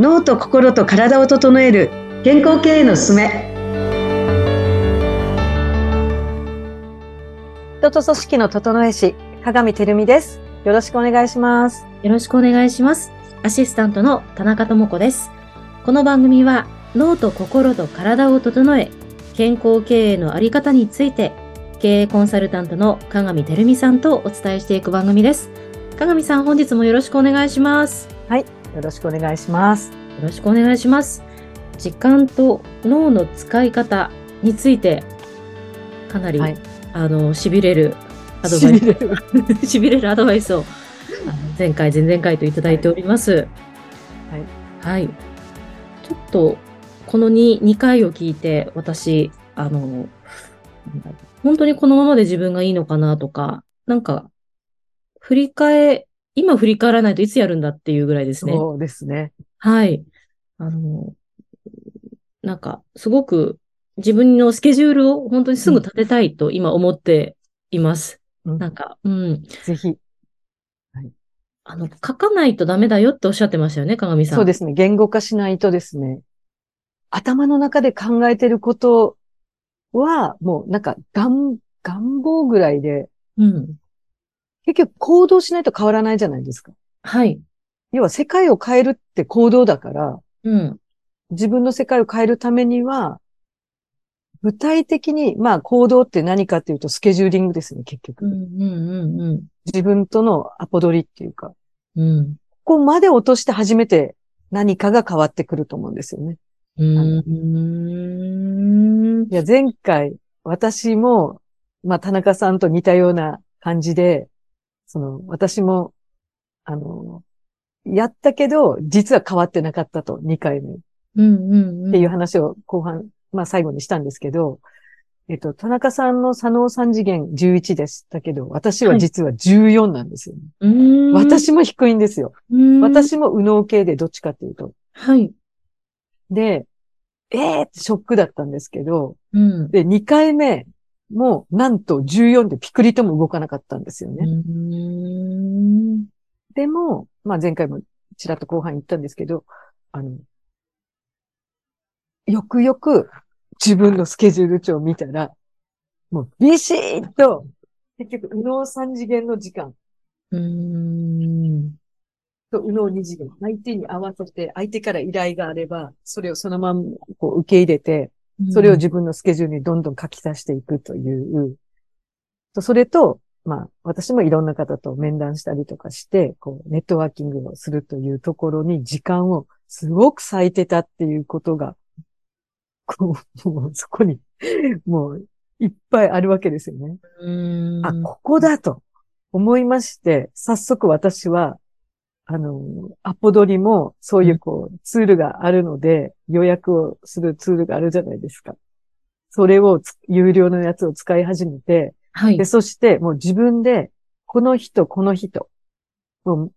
脳と心と体を整える健康経営のすすめ。人と組織の整え師鏡照美です。よろしくお願いします。よろしくお願いします。アシスタントの田中智子です。この番組は脳と心と体を整え健康経営のあり方について経営コンサルタントの鏡照美さんとお伝えしていく番組です。鏡さん本日もよろしくお願いします。はいよろしくお願いします。よろしくお願いします。時間と脳の使い方について、かなり、はい、あの、痺れるアドバイス、痺 れるアドバイスを、前回、前々回といただいております。はい。はい。ちょっと、この 2, 2回を聞いて、私、あの、本当にこのままで自分がいいのかなとか、なんか、振り返今振り返らないといつやるんだっていうぐらいですね。そうですね。はい。あの、なんか、すごく自分のスケジュールを本当にすぐ立てたいと今思っています。うん、なんか、うん。ぜひ。はい。あの、書かないとダメだよっておっしゃってましたよね、鏡さん。そうですね。言語化しないとですね、頭の中で考えてることは、もうなんか、願、願望ぐらいで、うん。結局行動しないと変わらないじゃないですか。はい。要は世界を変えるって行動だから、うん。自分の世界を変えるためには、具体的に、まあ行動って何かっていうとスケジューリングですね、結局。うんうんうんうん、自分とのアポ取りっていうか。うん。ここまで落として初めて何かが変わってくると思うんですよね。うん。いや、前回、私も、まあ田中さんと似たような感じで、その、私も、あの、やったけど、実は変わってなかったと、2回目。うんうんうん、っていう話を後半、まあ最後にしたんですけど、えっと、田中さんの左脳三次元11でしたけど、私は実は14なんですよね、はい、私も低いんですよ。私も右脳系でどっちかっていうと。はい。で、ええー、ってショックだったんですけど、うん、で、2回目、もうなんと14でピクリとも動かなかったんですよね。でも、まあ前回もちらっと後半言ったんですけど、あの、よくよく自分のスケジュール帳を見たら、もうビシーッと、結局、右脳三次元の時間。うん。と、右脳二次元。相手に合わせて、相手から依頼があれば、それをそのままこう受け入れて、それを自分のスケジュールにどんどん書き足していくという、それと、まあ、私もいろんな方と面談したりとかして、こう、ネットワーキングをするというところに時間をすごく割いてたっていうことが、こう、もうそこに、もう、いっぱいあるわけですよね。あ、ここだと思いまして、早速私は、あの、アポ取りもそういうこう、ツールがあるので、予約をするツールがあるじゃないですか。それを有料のやつを使い始めて、はい。で、そしてもう自分で、この人、この人、もう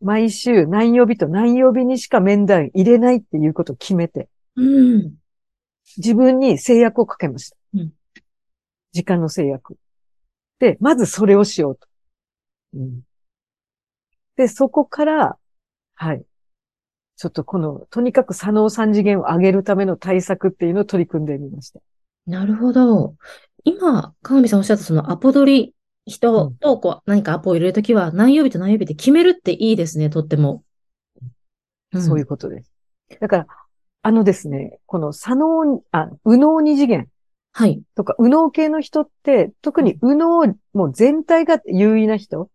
毎週何曜日と何曜日にしか面談入れないっていうことを決めて、うん。自分に制約をかけました。うん。時間の制約。で、まずそれをしようと。うん。で、そこから、はい。ちょっとこの、とにかく左脳三次元を上げるための対策っていうのを取り組んでみました。なるほど。今、かみさんおっしゃったそのアポ取り、人とこう、何かアポを入れるときは何曜日と何曜日で決めるっていいですね、とっても。うん、そういうことです。だから、あのですね、この左脳、あ、右脳二次元。はい。とか、右脳系の人って、特に右脳、もう全体が優位な人。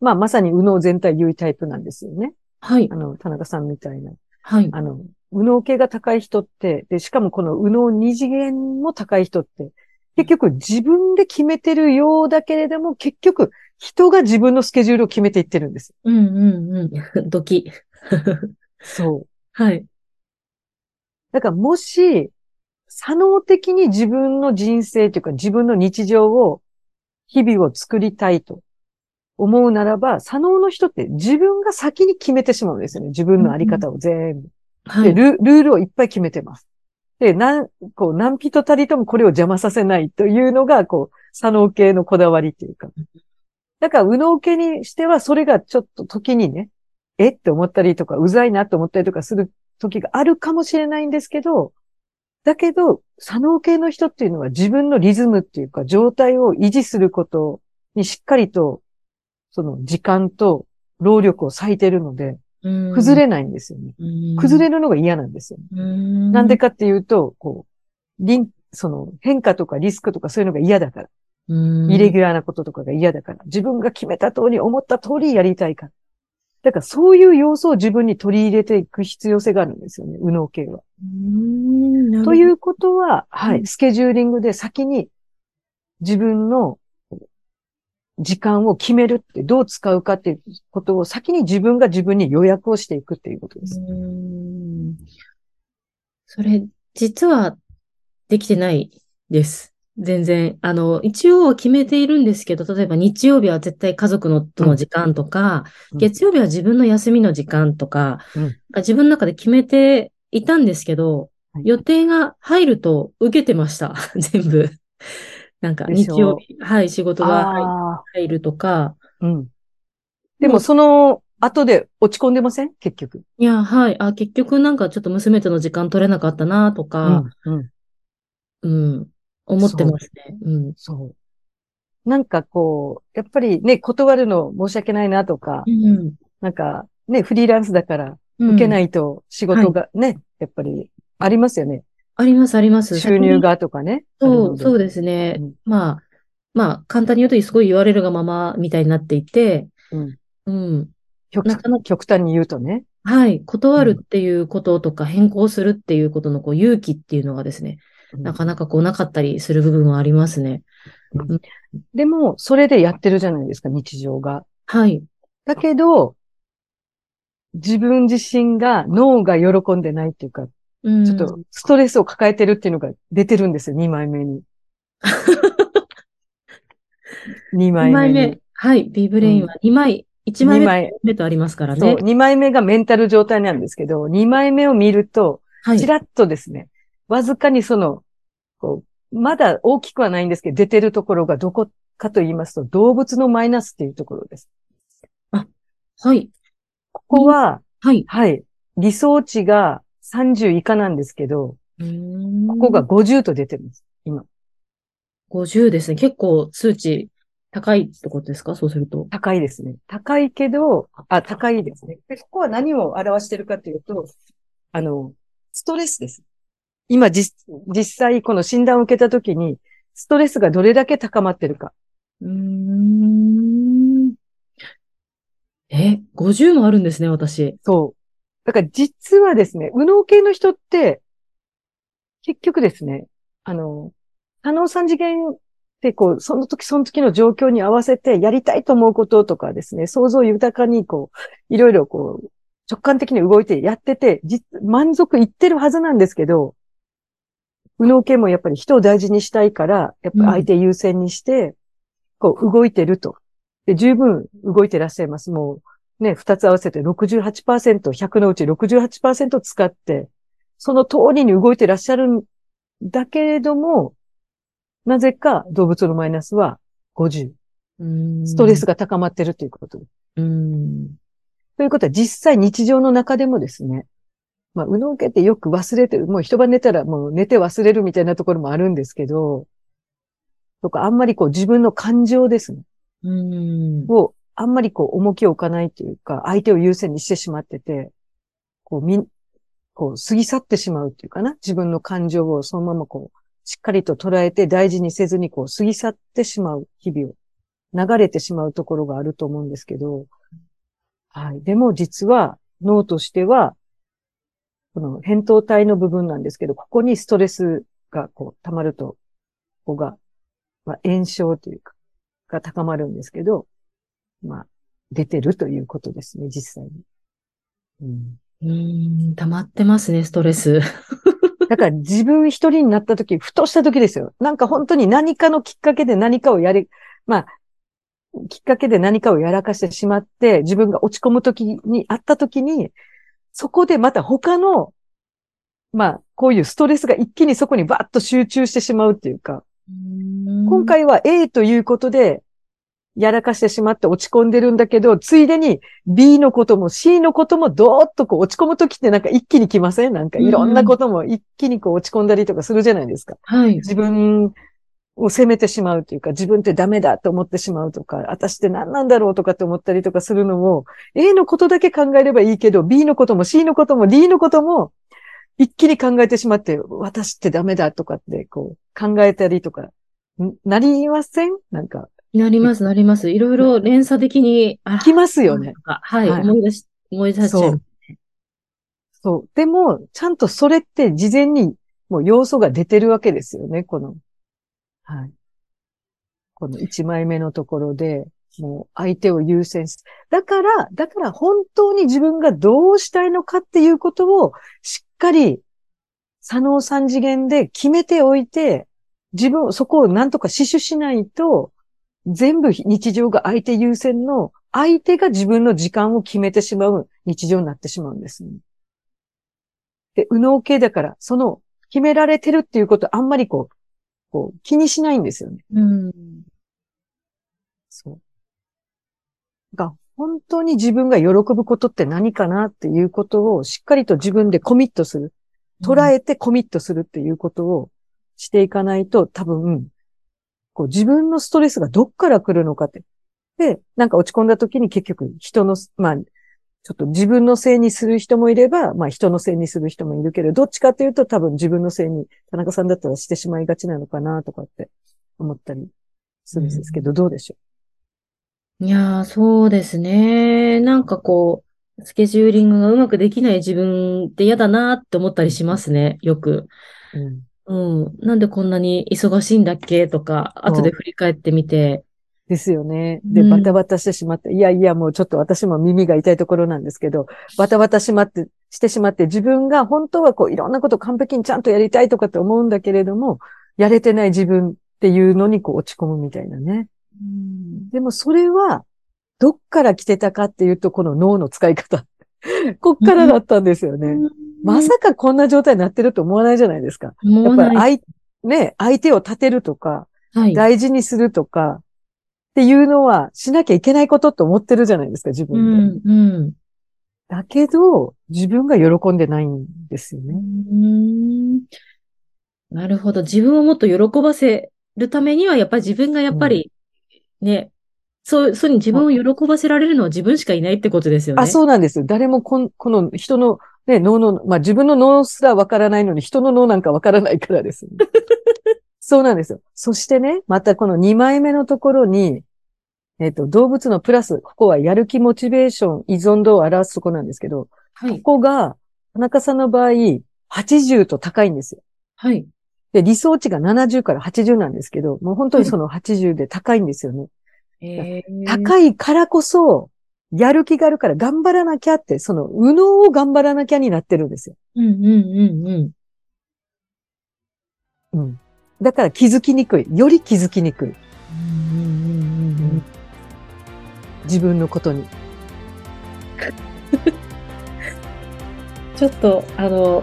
まあ、まさに右脳全体優位タイプなんですよね。はい。あの、田中さんみたいな。はい。あの、右脳系が高い人って、で、しかもこの右脳二次元も高い人って、結局自分で決めてるようだけれども、結局人が自分のスケジュールを決めていってるんです。うんうんうん。ドキ。そう。はい。だからもし、左脳的に自分の人生というか自分の日常を、日々を作りたいと思うならば、左脳の人って自分が先に決めてしまうんですよね。自分のあり方を全部。はい、でル、ルールをいっぱい決めてます。で、なん、こう、何人たりともこれを邪魔させないというのが、こう、左脳系のこだわりっていうか。だから、右脳系にしては、それがちょっと時にね、えって思ったりとか、うざいなと思ったりとかする時があるかもしれないんですけど、だけど、左脳系の人っていうのは自分のリズムっていうか、状態を維持することにしっかりと、その時間と労力を割いてるので、崩れないんですよね。崩れるのが嫌なんですよ、ね。なんでかっていうと、こう、リン、その変化とかリスクとかそういうのが嫌だから。イレギュラーなこととかが嫌だから。自分が決めた通り、思った通りやりたいから。だからそういう要素を自分に取り入れていく必要性があるんですよね、右脳系は。ということは、はい、スケジューリングで先に自分の時間を決めるって、どう使うかっていうことを先に自分が自分に予約をしていくっていうことです。それ、実はできてないです。全然、あの、一応決めているんですけど、例えば日曜日は絶対家族のとの時間とか、うん、月曜日は自分の休みの時間とか、うん、自分の中で決めていたんですけど、予定が入ると受けてました。全部。なんか日曜日、はい、仕事が入るとか。うん。でもその後で落ち込んでません？結局。いや、はい。あ、結局なんかちょっと娘との時間取れなかったなとか、うん、うん、うん。思ってますね。うん。そう。なんかこう、やっぱりね、断るの申し訳ないなとか、うん、なんかね、フリーランスだから受けないと仕事がね、はい、やっぱりありますよね。あります、あります。収入がとかね。そう、そうですね。うん、まあ、まあ、簡単に言うとすごい言われるがままみたいになっていて、うん。うん。極極端に言うとね。はい。断るっていうこととか変更するっていうことのこう勇気っていうのがですね、なかなかこうなかったりする部分はありますね。うん、でも、それでやってるじゃないですか、日常が。はい。だけど、自分自身が脳が喜んでないっていうか、うん、ちょっとストレスを抱えてるっていうのが出てるんですよ、2枚目に。2枚目。2枚目。はい。ビブレインは2枚、うん、1枚目目とありますからね。そう、2枚目がメンタル状態なんですけど、2枚目を見ると、ちらっとですね、わずかにその、こう、まだ大きくはないんですけど、出てるところがどこかと言いますと、動物のマイナスっていうところです。あ、はい。ここは、はい。はい。理想値が30以下なんですけど、ここが50と出てます、今。50ですね。結構数値高いってことですか？そうすると。高いですね。高いけど、あ、高いですね。で、ここは何を表してるかというと、あの、ストレスです。今実、実際この診断を受けたときに、ストレスがどれだけ高まってるか。うん。え、50もあるんですね、私。そう。だから実はですね、右脳系の人って、結局ですね、あの、可能三次元ってこう、その時その時の状況に合わせてやりたいと思うこととかですね、想像豊かにこう、いろいろこう、直感的に動いてやってて、満足いってるはずなんですけど、右脳系もやっぱり人を大事にしたいから、やっぱ相手優先にして、こう動いてると。で、十分動いてらっしゃいます。もうね、二つ合わせて68%、100のうち68%使って、その通りに動いてらっしゃるんだけれども、なぜか動物のマイナスは50。ストレスが高まってるということです。ということは実際日常の中でもですね、まあ、うのけってよく忘れてる。もう一晩寝たらもう寝て忘れるみたいなところもあるんですけど、とか、あんまりこう自分の感情ですね。うん。を、あんまりこう重きを置かないというか、相手を優先にしてしまってて、こうみん、こう過ぎ去ってしまうっていうかな。自分の感情をそのままこう、しっかりと捉えて大事にせずにこう過ぎ去ってしまう日々を、流れてしまうところがあると思うんですけど、はい。でも実は脳としては、この扁桃体の部分なんですけど、ここにストレスがこう溜まると、ここが、まあ、炎症というか、が高まるんですけど、まあ、出てるということですね、実際に。うん、うん溜まってますね、ストレス。だから自分一人になった時、ふとした時ですよ。なんか本当に何かのきっかけで何かをやり、まあ、きっかけで何かをやらかしてしまって、自分が落ち込む時に、あった時に、そこでまた他の、まあ、こういうストレスが一気にそこにバッと集中してしまうっていうか、今回は A ということで、やらかしてしまって落ち込んでるんだけど、ついでに B のことも C のこともどーっとこう落ち込むときってなんか一気に来ません？なんかいろんなことも一気にこう落ち込んだりとかするじゃないですか。はい。自分を責めてしまうというか、自分ってダメだと思ってしまうとか、私って何なんだろうとかって思ったりとかするのも、A のことだけ考えればいいけど、B のことも C のことも D のことも一気に考えてしまって、私ってダメだとかってこう考えたりとか、なりません？なんか。なります、なります。いろいろ連鎖的に。きますよね。はい、はい、思い出し、思い出しちゃう。そう。でも、ちゃんとそれって事前にもう要素が出てるわけですよね、この。はい。この1枚目のところで、もう相手を優先す。だから、だから本当に自分がどうしたいのかっていうことをしっかり、左脳三次元で決めておいて、自分、そこをなんとか死守しないと、全部日常が相手優先の、相手が自分の時間を決めてしまう日常になってしまうんです、ね。で、右脳系だから、その決められてるっていうことあんまりこう、こう気にしないんですよね。うん。そう。が、本当に自分が喜ぶことって何かなっていうことをしっかりと自分でコミットする。捉えてコミットするっていうことをしていかないと多分、こう自分のストレスがどっから来るのかって。で、なんか落ち込んだ時に結局人の、まあ、ちょっと自分のせいにする人もいれば、まあ人のせいにする人もいるけど、どっちかというと多分自分のせいに田中さんだったらしてしまいがちなのかなとかって思ったりするんですけど、うん、どうでしょう？いやー、そうですね。なんかこう、スケジューリングがうまくできない自分って嫌だなって思ったりしますね、よく。うん、うん。なんでこんなに忙しいんだっけ？とか、後で振り返ってみて。ですよね。で、バタバタしてしまって、うん、いやいや、もうちょっと私も耳が痛いところなんですけど、バタバタしまって、してしまって、自分が本当はこういろんなこと完璧にちゃんとやりたいとかって思うんだけれども、やれてない自分っていうのにこう落ち込むみたいなね。うん、でもそれは、どっから来てたかっていうと、この脳の使い方。こっからだったんですよね。うんまさかこんな状態になってると思わないじゃないですか。やっぱり相、ね、相手を立てるとか、はい、大事にするとか、っていうのはしなきゃいけないことって思ってるじゃないですか、自分で。うんうん、だけど、自分が喜んでないんですよね。なるほど。自分をもっと喜ばせるためには、やっぱり自分がやっぱり、ね、そう、そうに自分を喜ばせられるのは自分しかいないってことですよね。あ、そうなんです。誰もここの人のね、脳の、まあ自分の脳すらわからないのに人の脳なんかわからないからです、ね。そうなんですよ。そしてね、またこの2枚目のところに、えっ、ー、と、動物のプラス、ここはやる気、モチベーション、依存度を表すとこなんですけど、はい、ここが、田中さんの場合、80と高いんですよ。はい。で、理想値が70から80なんですけど、もう本当にその80で高いんですよね。はい、高いからこそ、やる気があるから頑張らなきゃって、その、右脳を頑張らなきゃになってるんですよ。うんうんうんうん。うん。だから気づきにくい。より気づきにくい。うんうんうんうん、自分のことに。ちょっと、あの、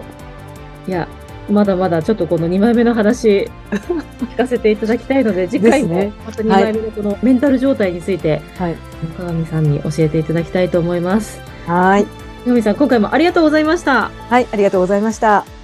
いや、まだまだちょっとこの2枚目の話 聞かせていただきたいので、次回もまた2枚目のこのメンタル状態について、はい、鏡さんに教えていただきたいと思います。はい。鏡さん、今回もありがとうございました。はい、ありがとうございました。